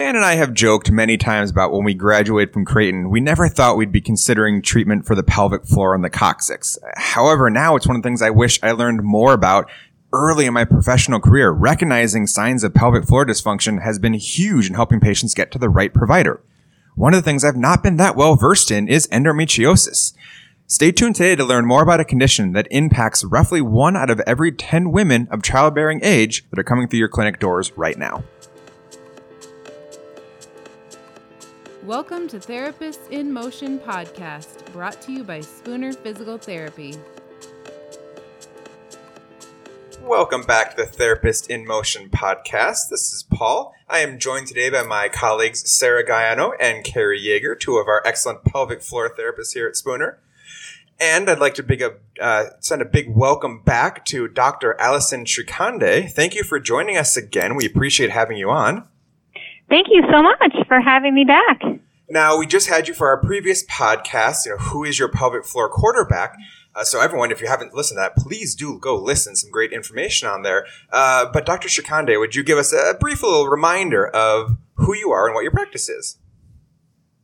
Dan and I have joked many times about when we graduated from Creighton, we never thought we'd be considering treatment for the pelvic floor and the coccyx. However, now it's one of the things I wish I learned more about early in my professional career. Recognizing signs of pelvic floor dysfunction has been huge in helping patients get to the right provider. One of the things I've not been that well versed in is endometriosis. Stay tuned today to learn more about a condition that impacts roughly one out of every 10 women of childbearing age that are coming through your clinic doors right now. Welcome to Therapists in Motion podcast, brought to you by Spooner Physical Therapy. Welcome back to the Therapist in Motion podcast. This is Paul. I am joined today by my colleagues Sarah Gaiano and Carrie Yeager, two of our excellent pelvic floor therapists here at Spooner. And I'd like to big, uh, send a big welcome back to Dr. Allyson Shrikhande. Thank you for joining us again. We appreciate having you on. Thank you so much for having me back. Now, we just had you for our previous podcast, you know, Who is Your Pelvic Floor Quarterback? Uh, so, everyone, if you haven't listened to that, please do go listen. Some great information on there. Uh, but, Dr. Shrikhande, would you give us a brief little reminder of who you are and what your practice is?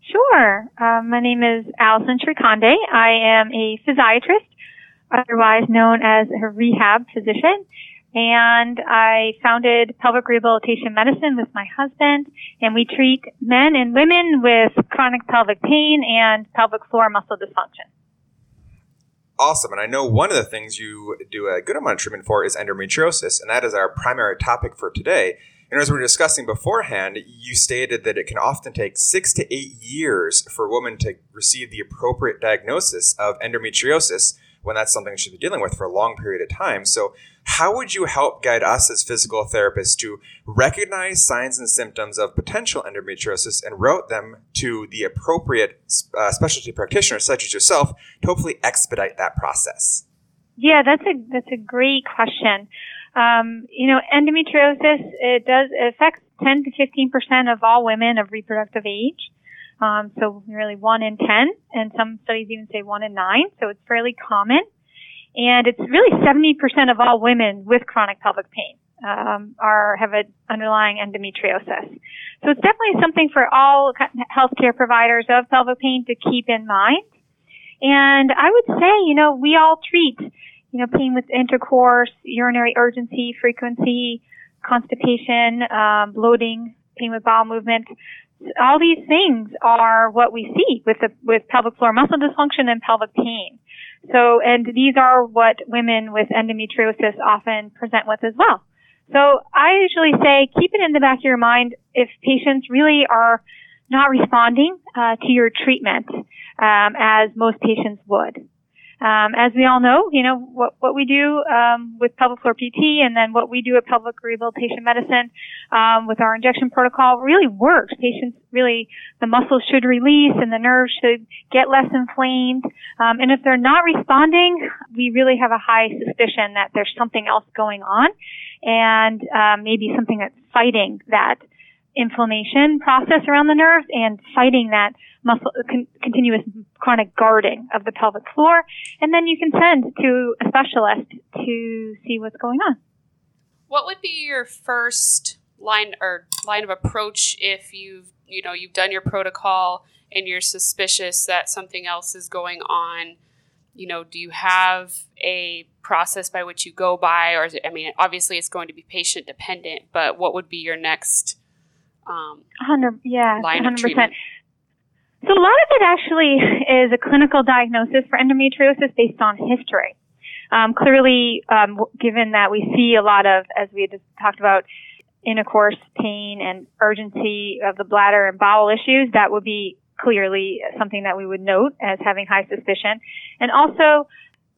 Sure. Uh, my name is Allyson Shrikhande. I am a physiatrist, otherwise known as a rehab physician and I founded pelvic rehabilitation medicine with my husband and we treat men and women with chronic pelvic pain and pelvic floor muscle dysfunction. Awesome. And I know one of the things you do a good amount of treatment for is endometriosis, and that is our primary topic for today. And as we were discussing beforehand, you stated that it can often take six to eight years for a woman to receive the appropriate diagnosis of endometriosis when that's something she's been dealing with for a long period of time. So, how would you help guide us as physical therapists to recognize signs and symptoms of potential endometriosis and route them to the appropriate uh, specialty practitioner, such as yourself, to hopefully expedite that process? Yeah, that's a that's a great question. Um, you know, endometriosis it does it affects 10 to 15 percent of all women of reproductive age. Um, so really one in 10, and some studies even say one in nine. So it's fairly common. And it's really 70% of all women with chronic pelvic pain um, are have an underlying endometriosis. So it's definitely something for all healthcare providers of pelvic pain to keep in mind. And I would say, you know, we all treat, you know, pain with intercourse, urinary urgency, frequency, constipation, um, bloating, pain with bowel movement all these things are what we see with the, with pelvic floor muscle dysfunction and pelvic pain. So, and these are what women with endometriosis often present with as well. So I usually say keep it in the back of your mind if patients really are not responding uh, to your treatment um, as most patients would. Um, as we all know, you know, what, what we do um, with pelvic floor PT and then what we do at pelvic rehabilitation medicine um, with our injection protocol really works. Patients really, the muscles should release and the nerves should get less inflamed. Um, and if they're not responding, we really have a high suspicion that there's something else going on and um, maybe something that's fighting that inflammation process around the nerves and fighting that muscle con- continuous chronic guarding of the pelvic floor. And then you can send to a specialist to see what's going on. What would be your first line or line of approach if you've you know you've done your protocol and you're suspicious that something else is going on? You know do you have a process by which you go by or it, i mean obviously it's going to be patient dependent but what would be your next um, 100, yeah, 100%. So a lot of it actually is a clinical diagnosis for endometriosis based on history. Um, clearly, um, given that we see a lot of, as we just talked about, intercourse pain and urgency of the bladder and bowel issues, that would be clearly something that we would note as having high suspicion. And also,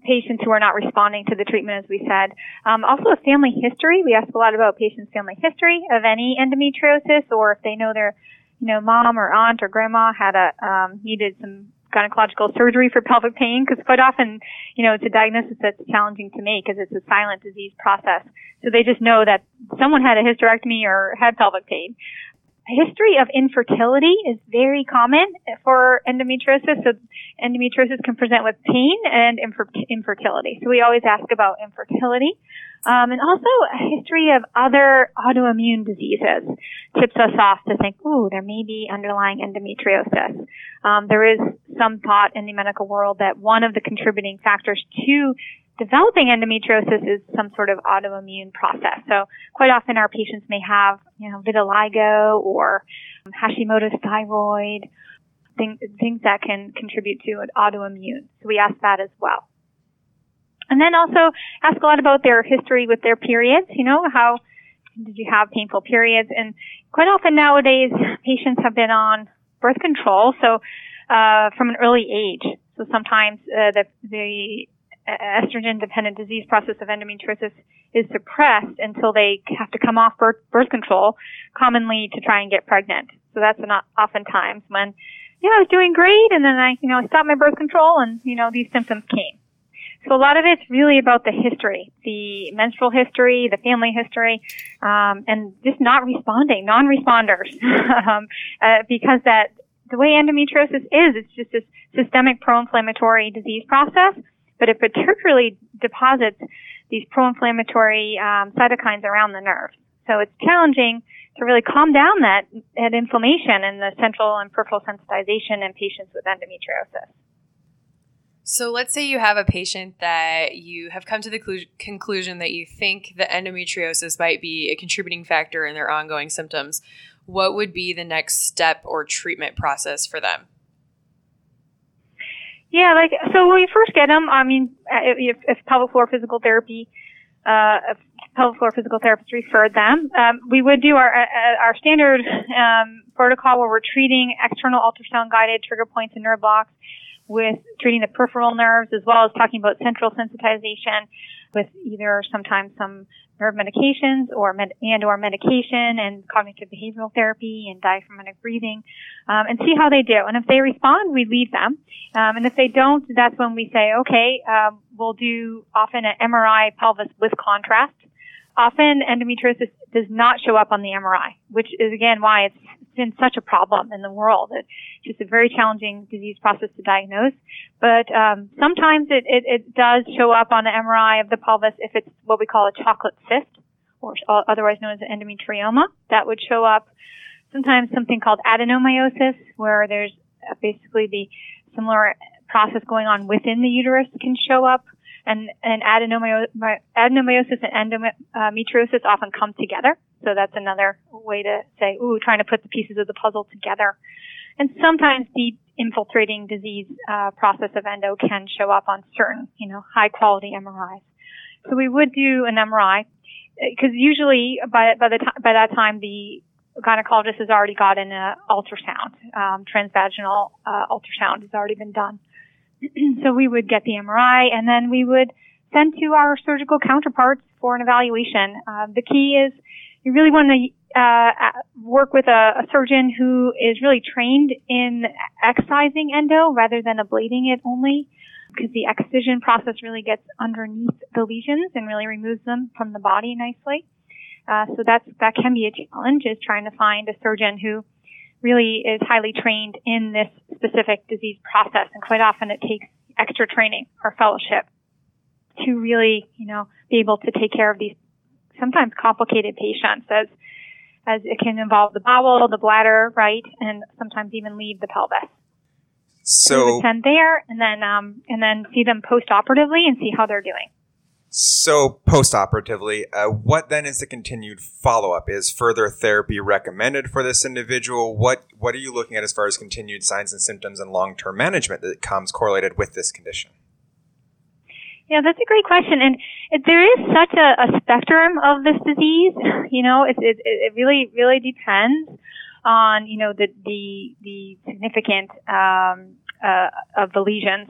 patients who are not responding to the treatment, as we said. Um, also, a family history. We ask a lot about patients' family history of any endometriosis, or if they know their, you know, mom or aunt or grandma had a um, needed some gynecological surgery for pelvic pain, because quite often, you know, it's a diagnosis that's challenging to make because it's a silent disease process. So they just know that someone had a hysterectomy or had pelvic pain. History of infertility is very common for endometriosis. So endometriosis can present with pain and infer- infertility. So we always ask about infertility. Um, and also a history of other autoimmune diseases tips us off to think, ooh, there may be underlying endometriosis. Um, there is some thought in the medical world that one of the contributing factors to developing endometriosis is some sort of autoimmune process. So quite often our patients may have, you know, vitiligo or Hashimoto's thyroid, things, things that can contribute to an autoimmune. So we ask that as well. And then also ask a lot about their history with their periods, you know, how did you have painful periods? And quite often nowadays patients have been on birth control, so uh, from an early age. So sometimes uh, the, the estrogen dependent disease process of endometriosis is suppressed until they have to come off birth, birth control, commonly to try and get pregnant. So that's not oftentimes when, yeah, I was doing great and then I, you know, I stopped my birth control and, you know, these symptoms came. So a lot of it's really about the history, the menstrual history, the family history, um, and just not responding, non-responders, um, uh, because that the way endometriosis is, it's just this systemic pro-inflammatory disease process but it particularly deposits these pro-inflammatory um, cytokines around the nerves. So it's challenging to really calm down that, that inflammation and the central and peripheral sensitization in patients with endometriosis. So let's say you have a patient that you have come to the clu- conclusion that you think the endometriosis might be a contributing factor in their ongoing symptoms. What would be the next step or treatment process for them? Yeah, like so when you first get them, I mean, uh, if, if pelvic floor physical therapy, uh, pelvic floor physical therapist referred them, um, we would do our uh, uh, our standard um, protocol where we're treating external ultrasound guided trigger points and nerve blocks with treating the peripheral nerves as well as talking about central sensitization with either sometimes some nerve medications or med- and or medication and cognitive behavioral therapy and diaphragmatic breathing um, and see how they do. And if they respond, we leave them. Um, and if they don't, that's when we say, okay, um, we'll do often an MRI pelvis with contrast. Often endometriosis does not show up on the MRI, which is again why it's been such a problem in the world. It's just a very challenging disease process to diagnose. But um, sometimes it, it, it does show up on the MRI of the pelvis if it's what we call a chocolate cyst, or otherwise known as an endometrioma. That would show up. Sometimes something called adenomyosis, where there's basically the similar process going on within the uterus can show up. And, and adenomyosis and endometriosis often come together. So that's another way to say, ooh, trying to put the pieces of the puzzle together. And sometimes deep infiltrating disease uh, process of endo can show up on certain, you know, high quality MRIs. So we would do an MRI because usually by by the by that time the gynecologist has already gotten an ultrasound, um, transvaginal uh, ultrasound has already been done. so we would get the MRI and then we would send to our surgical counterparts for an evaluation. Uh, the key is you really want to uh, work with a, a, surgeon who is really trained in excising endo rather than ablating it only because the excision process really gets underneath the lesions and really removes them from the body nicely. Uh, so that's that can be a challenge is trying to find a surgeon who really is highly trained in this specific disease process and quite often it takes extra training or fellowship to really, you know, be able to take care of these sometimes complicated patients as as it can involve the bowel, the bladder, right, and sometimes even leave the pelvis. So send there, and then um, and then see them post-operatively and see how they're doing. So post-operatively, uh, what then is the continued follow-up? Is further therapy recommended for this individual? What what are you looking at as far as continued signs and symptoms and long-term management that comes correlated with this condition? Yeah, that's a great question, and it, there is such a, a, spectrum of this disease. You know, it, it, it really really depends on you know the the the significant um, uh, of the lesions.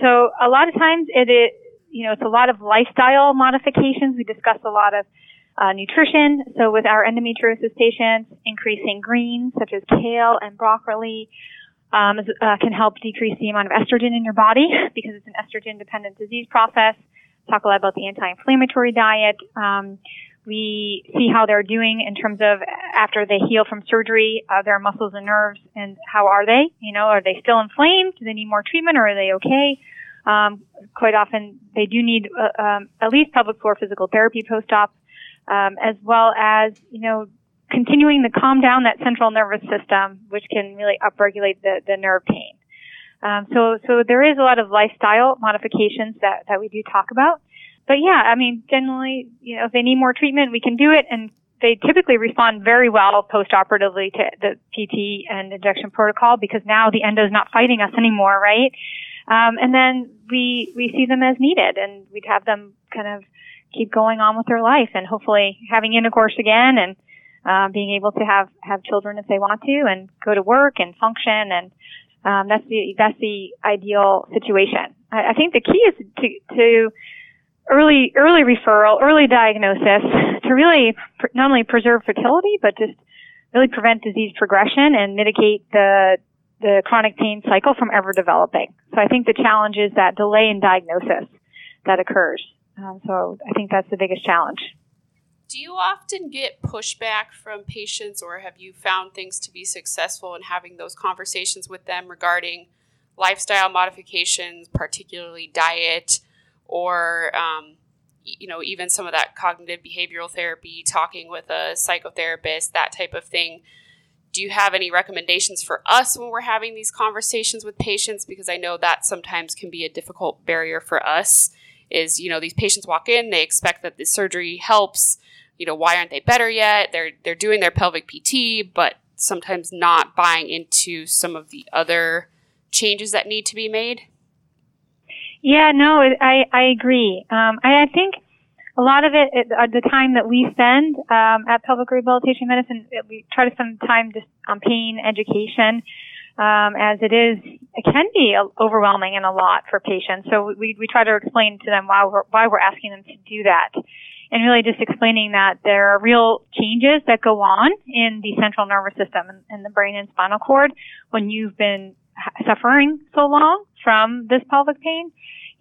So a lot of times it, it you know it's a lot of lifestyle modifications. We discuss a lot of uh, nutrition. So with our endometriosis patients, increasing greens such as kale and broccoli, um, uh, can help decrease the amount of estrogen in your body because it's an estrogen dependent disease process. Talk a lot about the anti-inflammatory diet. Um, We see how they're doing in terms of after they heal from surgery, uh, their muscles and nerves, and how are they? You know, are they still inflamed? Do they need more treatment, or are they okay? Um, quite often, they do need uh, um, at least pelvic floor physical therapy post-op, um, as well as you know continuing to calm down that central nervous system, which can really upregulate the, the nerve pain. Um, so, so there is a lot of lifestyle modifications that, that we do talk about but yeah, I mean, generally, you know, if they need more treatment, we can do it, and they typically respond very well post-operatively to the PT and injection protocol because now the endo is not fighting us anymore, right? Um, and then we we see them as needed, and we'd have them kind of keep going on with their life, and hopefully having intercourse again, and uh, being able to have have children if they want to, and go to work and function, and um, that's the that's the ideal situation. I, I think the key is to to early early referral, early diagnosis to really pr- not only preserve fertility but just really prevent disease progression and mitigate the the chronic pain cycle from ever developing. So I think the challenge is that delay in diagnosis that occurs. Um, so I think that's the biggest challenge. Do you often get pushback from patients, or have you found things to be successful in having those conversations with them regarding lifestyle modifications, particularly diet, or um, you know even some of that cognitive behavioral therapy talking with a psychotherapist that type of thing? Do you have any recommendations for us when we're having these conversations with patients? Because i know that sometimes can be a difficult barrier for us is you know these patients walk in they expect that the surgery helps. You know why aren't they better yet? They're they're doing their pelvic pt but sometimes not buying into some of the other changes that need to be made. Yeah, no, I I agree. Um, I, I think a lot of it, it uh, the time that we spend um, at pelvic rehabilitation medicine, it, we try to spend time just on pain education, um, as it is it can be overwhelming and a lot for patients. So we we try to explain to them why we're why we're asking them to do that. And really just explaining that there are real changes that go on in the central nervous system and, and the brain and spinal cord when you've been suffering so long from this pelvic pain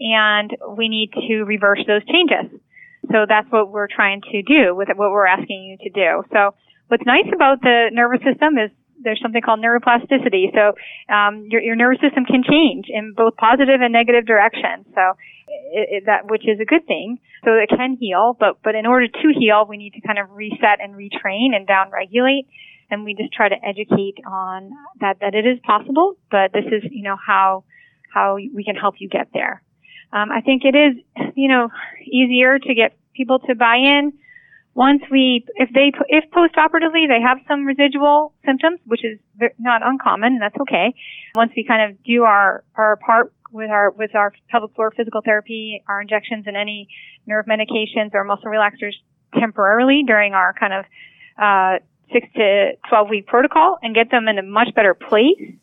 and we need to reverse those changes. So that's what we're trying to do with what we're asking you to do. So what's nice about the nervous system is there's something called neuroplasticity. So um, your, your nervous system can change in both positive and negative directions. So it, it, that which is a good thing. So it can heal, but but in order to heal, we need to kind of reset and retrain and downregulate. And we just try to educate on that that it is possible, but this is you know how how we can help you get there. Um, I think it is, you know, easier to get people to buy in once we, if they, if post-operatively they have some residual symptoms, which is not uncommon, and that's okay. Once we kind of do our, our part with our, with our pelvic floor physical therapy, our injections and any nerve medications or muscle relaxers temporarily during our kind of, uh, six to 12 week protocol and get them in a much better place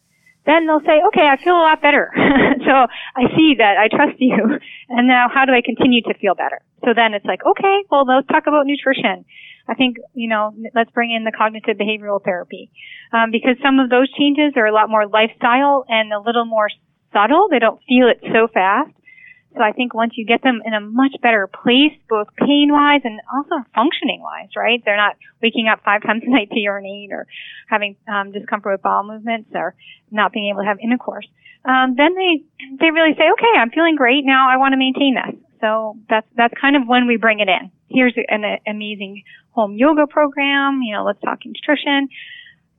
then they'll say, okay, I feel a lot better. so I see that I trust you. And now how do I continue to feel better? So then it's like, okay, well, let's talk about nutrition. I think, you know, let's bring in the cognitive behavioral therapy. Um, because some of those changes are a lot more lifestyle and a little more subtle. They don't feel it so fast. So I think once you get them in a much better place, both pain wise and also functioning wise, right? They're not waking up five times a night to urinate or having um, discomfort with bowel movements or not being able to have intercourse. Um, then they they really say, okay, I'm feeling great now. I want to maintain this. So that's that's kind of when we bring it in. Here's an a, amazing home yoga program. You know, let's talk nutrition,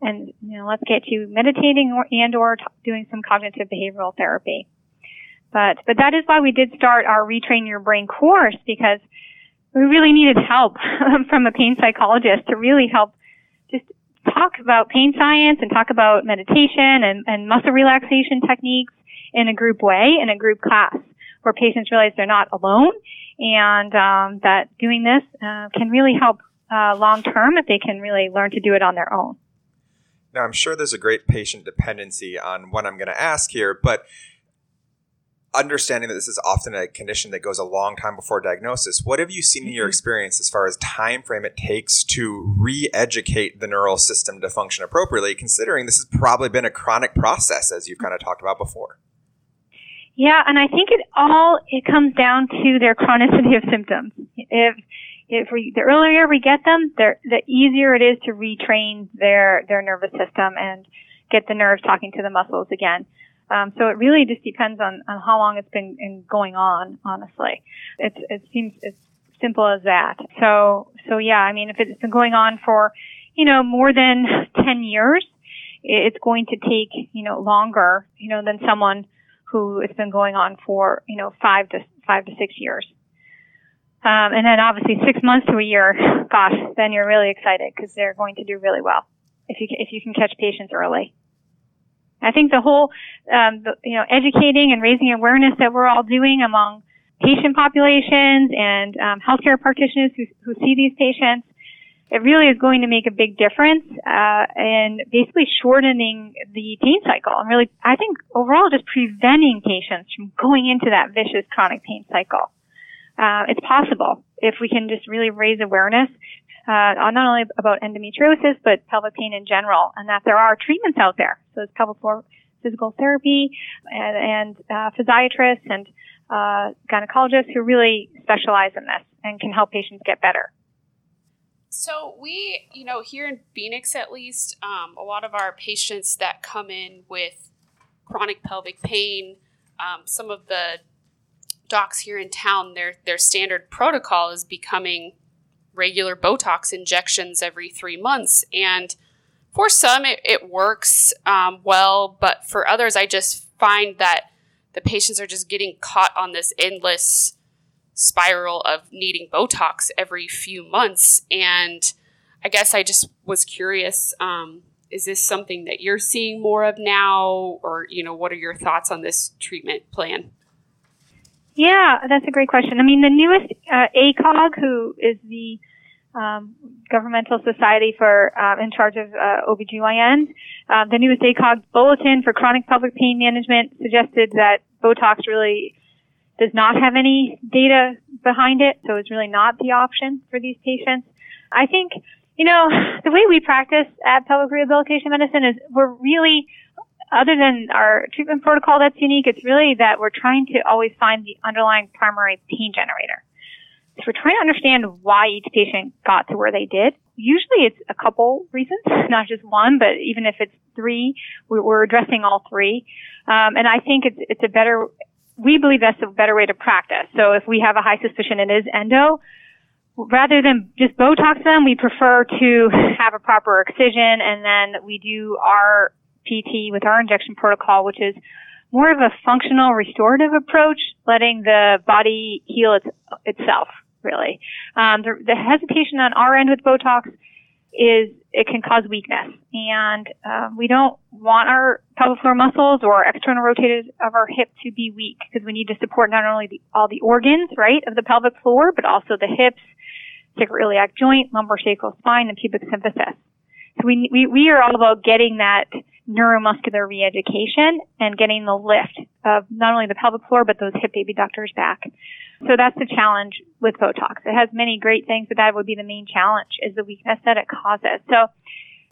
and you know, let's get you meditating or and or t- doing some cognitive behavioral therapy. But, but that is why we did start our Retrain Your Brain course because we really needed help from a pain psychologist to really help just talk about pain science and talk about meditation and, and muscle relaxation techniques in a group way, in a group class, where patients realize they're not alone and um, that doing this uh, can really help uh, long term if they can really learn to do it on their own. Now, I'm sure there's a great patient dependency on what I'm going to ask here, but understanding that this is often a condition that goes a long time before diagnosis what have you seen in your mm-hmm. experience as far as time frame it takes to re-educate the neural system to function appropriately considering this has probably been a chronic process as you've kind of talked about before yeah and i think it all it comes down to their chronicity of symptoms if if we the earlier we get them, the easier it is to retrain their their nervous system and get the nerves talking to the muscles again. Um, so it really just depends on, on how long it's been going on. Honestly, it's, it seems as simple as that. So so yeah, I mean, if it's been going on for you know more than ten years, it's going to take you know longer you know than someone who it's been going on for you know five to five to six years. Um, and then obviously six months to a year, gosh, then you're really excited because they're going to do really well if you if you can catch patients early. I think the whole, um, the, you know, educating and raising awareness that we're all doing among patient populations and um, healthcare practitioners who, who see these patients, it really is going to make a big difference uh, in basically shortening the pain cycle and really, I think overall, just preventing patients from going into that vicious chronic pain cycle. Uh, it's possible if we can just really raise awareness uh, not only about endometriosis but pelvic pain in general, and that there are treatments out there. So it's pelvic floor physical therapy and, and uh, physiatrists and uh, gynecologists who really specialize in this and can help patients get better. So we, you know, here in Phoenix at least, um, a lot of our patients that come in with chronic pelvic pain, um, some of the docs here in town, their their standard protocol is becoming regular Botox injections every three months. And for some, it, it works um, well, but for others, I just find that the patients are just getting caught on this endless spiral of needing Botox every few months. And I guess I just was curious um, is this something that you're seeing more of now? Or, you know, what are your thoughts on this treatment plan? Yeah, that's a great question. I mean, the newest uh, ACOG, who is the um, governmental society for uh, in charge of uh, OBGYNs, uh, the newest ACOG bulletin for chronic pelvic pain management suggested that Botox really does not have any data behind it, so it's really not the option for these patients. I think, you know, the way we practice at pelvic rehabilitation medicine is we're really other than our treatment protocol that's unique, it's really that we're trying to always find the underlying primary pain generator. So we're trying to understand why each patient got to where they did. Usually it's a couple reasons, not just one, but even if it's three, we're addressing all three. Um, and I think it's, it's a better, we believe that's a better way to practice. So if we have a high suspicion it is endo, rather than just Botox them, we prefer to have a proper excision and then we do our PT with our injection protocol, which is more of a functional restorative approach, letting the body heal its, itself, really. Um, the, the, hesitation on our end with Botox is it can cause weakness, and uh, we don't want our pelvic floor muscles or external rotators of our hip to be weak because we need to support not only the, all the organs, right, of the pelvic floor, but also the hips, sacroiliac joint, lumbar sacral spine, and pubic symphysis. So we, we, we are all about getting that neuromuscular reeducation and getting the lift of not only the pelvic floor, but those hip abductors back. So that's the challenge with Botox. It has many great things, but that would be the main challenge is the weakness that it causes. So,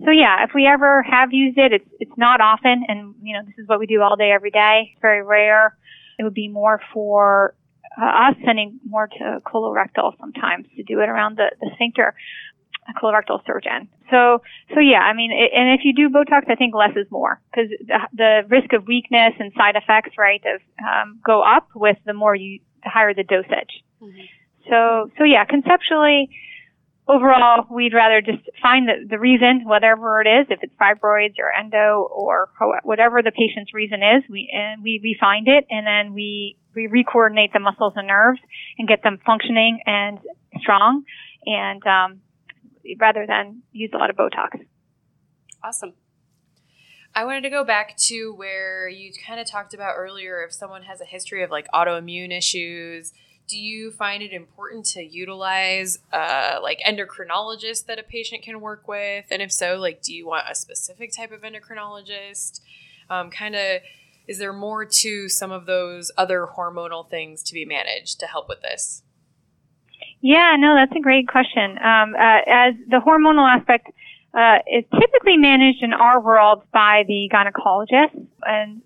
so yeah, if we ever have used it, it's, it's not often. And, you know, this is what we do all day, every day. It's very rare. It would be more for uh, us sending more to colorectal sometimes to do it around the, the sphincter a colorectal surgeon. So, so yeah, I mean, it, and if you do Botox, I think less is more because the, the, risk of weakness and side effects, right, of, um, go up with the more you, the higher the dosage. Mm-hmm. So, so yeah, conceptually, overall, we'd rather just find the, the reason, whatever it is, if it's fibroids or endo or whatever the patient's reason is, we, and we, we find it and then we, we re-coordinate the muscles and nerves and get them functioning and strong and um, rather than use a lot of Botox. Awesome. I wanted to go back to where you kind of talked about earlier if someone has a history of like autoimmune issues, do you find it important to utilize uh, like endocrinologist that a patient can work with? And if so, like, do you want a specific type of endocrinologist? Um, kind of, is there more to some of those other hormonal things to be managed to help with this? Yeah, no, that's a great question. Um, uh, as the hormonal aspect uh, is typically managed in our world by the gynecologist, and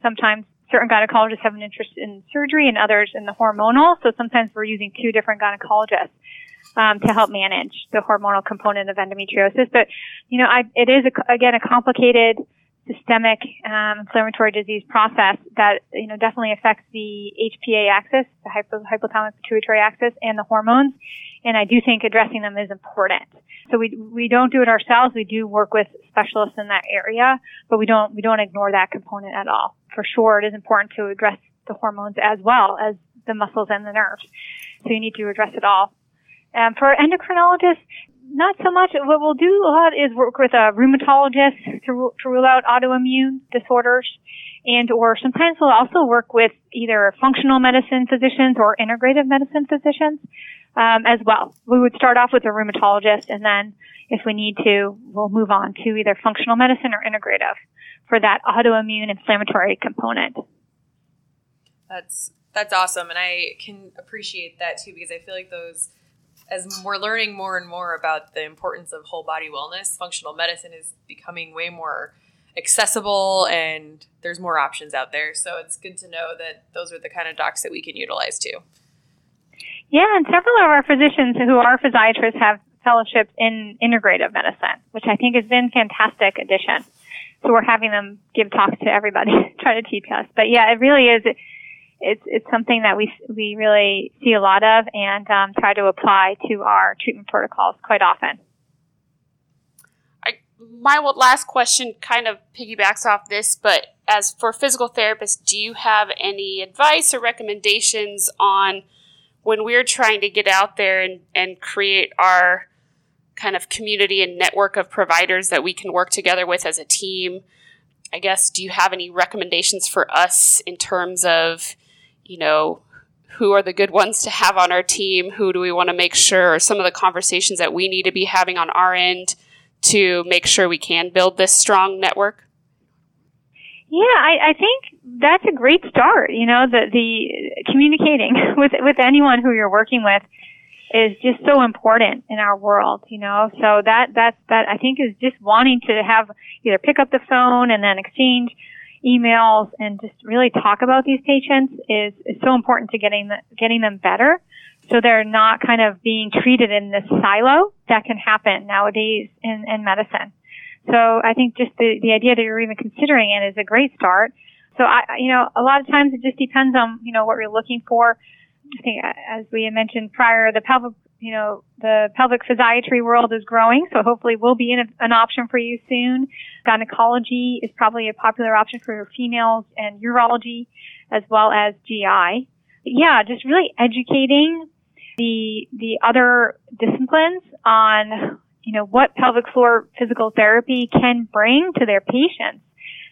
sometimes certain gynecologists have an interest in surgery and others in the hormonal. So sometimes we're using two different gynecologists. um, to help manage the hormonal component of endometriosis. But you know, I, it is a, again a complicated systemic um, inflammatory disease process that you know definitely affects the HPA axis, the hypo, hypothalamic pituitary axis, and the hormones. And I do think addressing them is important. So we we don't do it ourselves. We do work with specialists in that area, but we don't we don't ignore that component at all. For sure, it is important to address the hormones as well as the muscles and the nerves. So you need to address it all. Um, for endocrinologists, not so much. What we'll do a lot is work with a rheumatologist to, to rule out autoimmune disorders, and or sometimes we'll also work with either functional medicine physicians or integrative medicine physicians um, as well. We would start off with a rheumatologist, and then if we need to, we'll move on to either functional medicine or integrative for that autoimmune inflammatory component. That's that's awesome, and I can appreciate that too because I feel like those as we're learning more and more about the importance of whole body wellness, functional medicine is becoming way more accessible and there's more options out there. So it's good to know that those are the kind of docs that we can utilize too. Yeah, and several of our physicians who are physiatrists have fellowships in integrative medicine, which I think has been fantastic addition. So we're having them give talks to everybody, try to teach us. But yeah, it really is it's it's something that we we really see a lot of and um, try to apply to our treatment protocols quite often. I, my last question kind of piggybacks off this, but as for physical therapists, do you have any advice or recommendations on when we're trying to get out there and, and create our kind of community and network of providers that we can work together with as a team? I guess, do you have any recommendations for us in terms of you know, who are the good ones to have on our team? Who do we want to make sure some of the conversations that we need to be having on our end to make sure we can build this strong network? Yeah, I, I think that's a great start. You know, the the communicating with with anyone who you're working with is just so important in our world. You know, so that that that I think is just wanting to have either pick up the phone and then exchange emails and just really talk about these patients is, is so important to getting the, getting them better. So they're not kind of being treated in this silo that can happen nowadays in, in medicine. So I think just the, the idea that you're even considering it is a great start. So I, you know, a lot of times it just depends on, you know, what you're looking for. I think as we had mentioned prior, the pelvic you know, the pelvic physiatry world is growing, so hopefully we'll be an, an option for you soon. Gynecology is probably a popular option for females and urology as well as GI. Yeah, just really educating the, the other disciplines on, you know, what pelvic floor physical therapy can bring to their patients.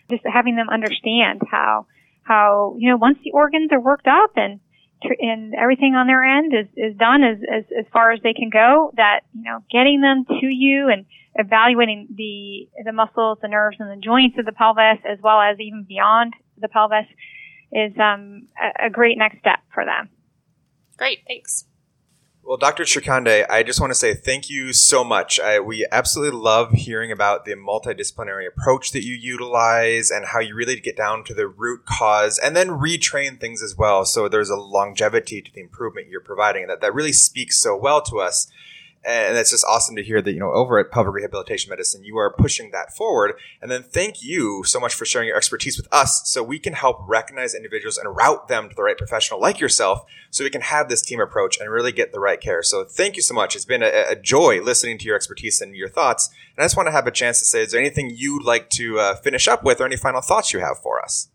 Just having them understand how, how, you know, once the organs are worked up and and everything on their end is, is done as, as, as far as they can go, that, you know, getting them to you and evaluating the, the muscles, the nerves, and the joints of the pelvis, as well as even beyond the pelvis, is um, a, a great next step for them. Great, thanks. Well, Dr. Shrikhande, I just want to say thank you so much. I, we absolutely love hearing about the multidisciplinary approach that you utilize and how you really get down to the root cause and then retrain things as well. So there's a longevity to the improvement you're providing. That, that really speaks so well to us and it's just awesome to hear that you know over at pelvic rehabilitation medicine you are pushing that forward. And then thank you so much for sharing your expertise with us so we can help recognize individuals and route them to the right professional like yourself so we can have this team approach and really get the right care. So thank you so much. It's been a, a joy listening to your expertise and your thoughts. And i just want to have a chance to say is there anything you'd like to uh, finish up with or any final thoughts you have for us?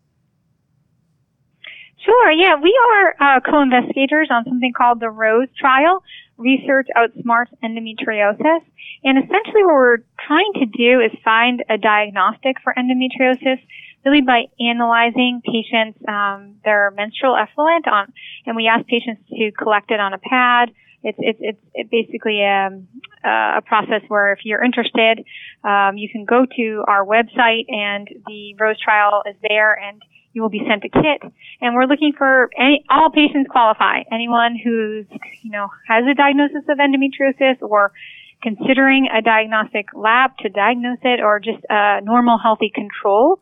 Sure, yeah. We are uh, co-investigators on something called the ROSE trial, Research Outsmarts Endometriosis. And essentially what we're trying to do is find a diagnostic for endometriosis really by analyzing patients, um, their menstrual effluent on, and we ask patients to collect it on a pad. It's, it's, it's, it's basically a, um, a process where if you're interested, um, you can go to our website and the ROSE trial is there and you will be sent a kit. And we're looking for any, all patients qualify. Anyone who's, you know, has a diagnosis of endometriosis or considering a diagnostic lab to diagnose it or just a normal healthy control.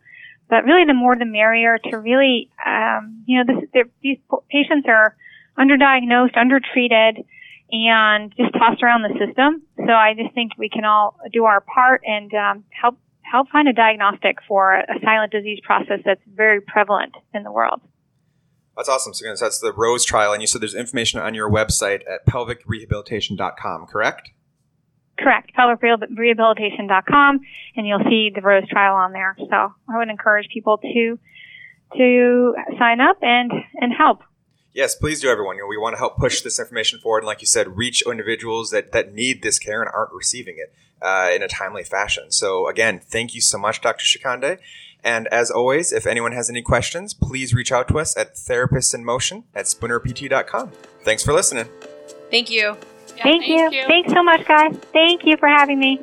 But really the more the merrier to really, um, you know, this, these patients are underdiagnosed, undertreated, and just tossed around the system. So I just think we can all do our part and um, help help find a diagnostic for a silent disease process that's very prevalent in the world. That's awesome. So that's the ROSE trial, and you said there's information on your website at pelvicrehabilitation.com, correct? Correct. Pelvicrehabilitation.com, and you'll see the ROSE trial on there. So I would encourage people to to sign up and and help. Yes, please do, everyone. You know, we want to help push this information forward, and like you said, reach individuals that that need this care and aren't receiving it uh, in a timely fashion. So again, thank you so much, Dr. Shrikhande. And as always, if anyone has any questions, please reach out to us at therapistinmotion at spoonerpt.com. Thanks for listening. Thank you. Yeah, thank, you. you. Thanks so much, guys. Thank you for having me.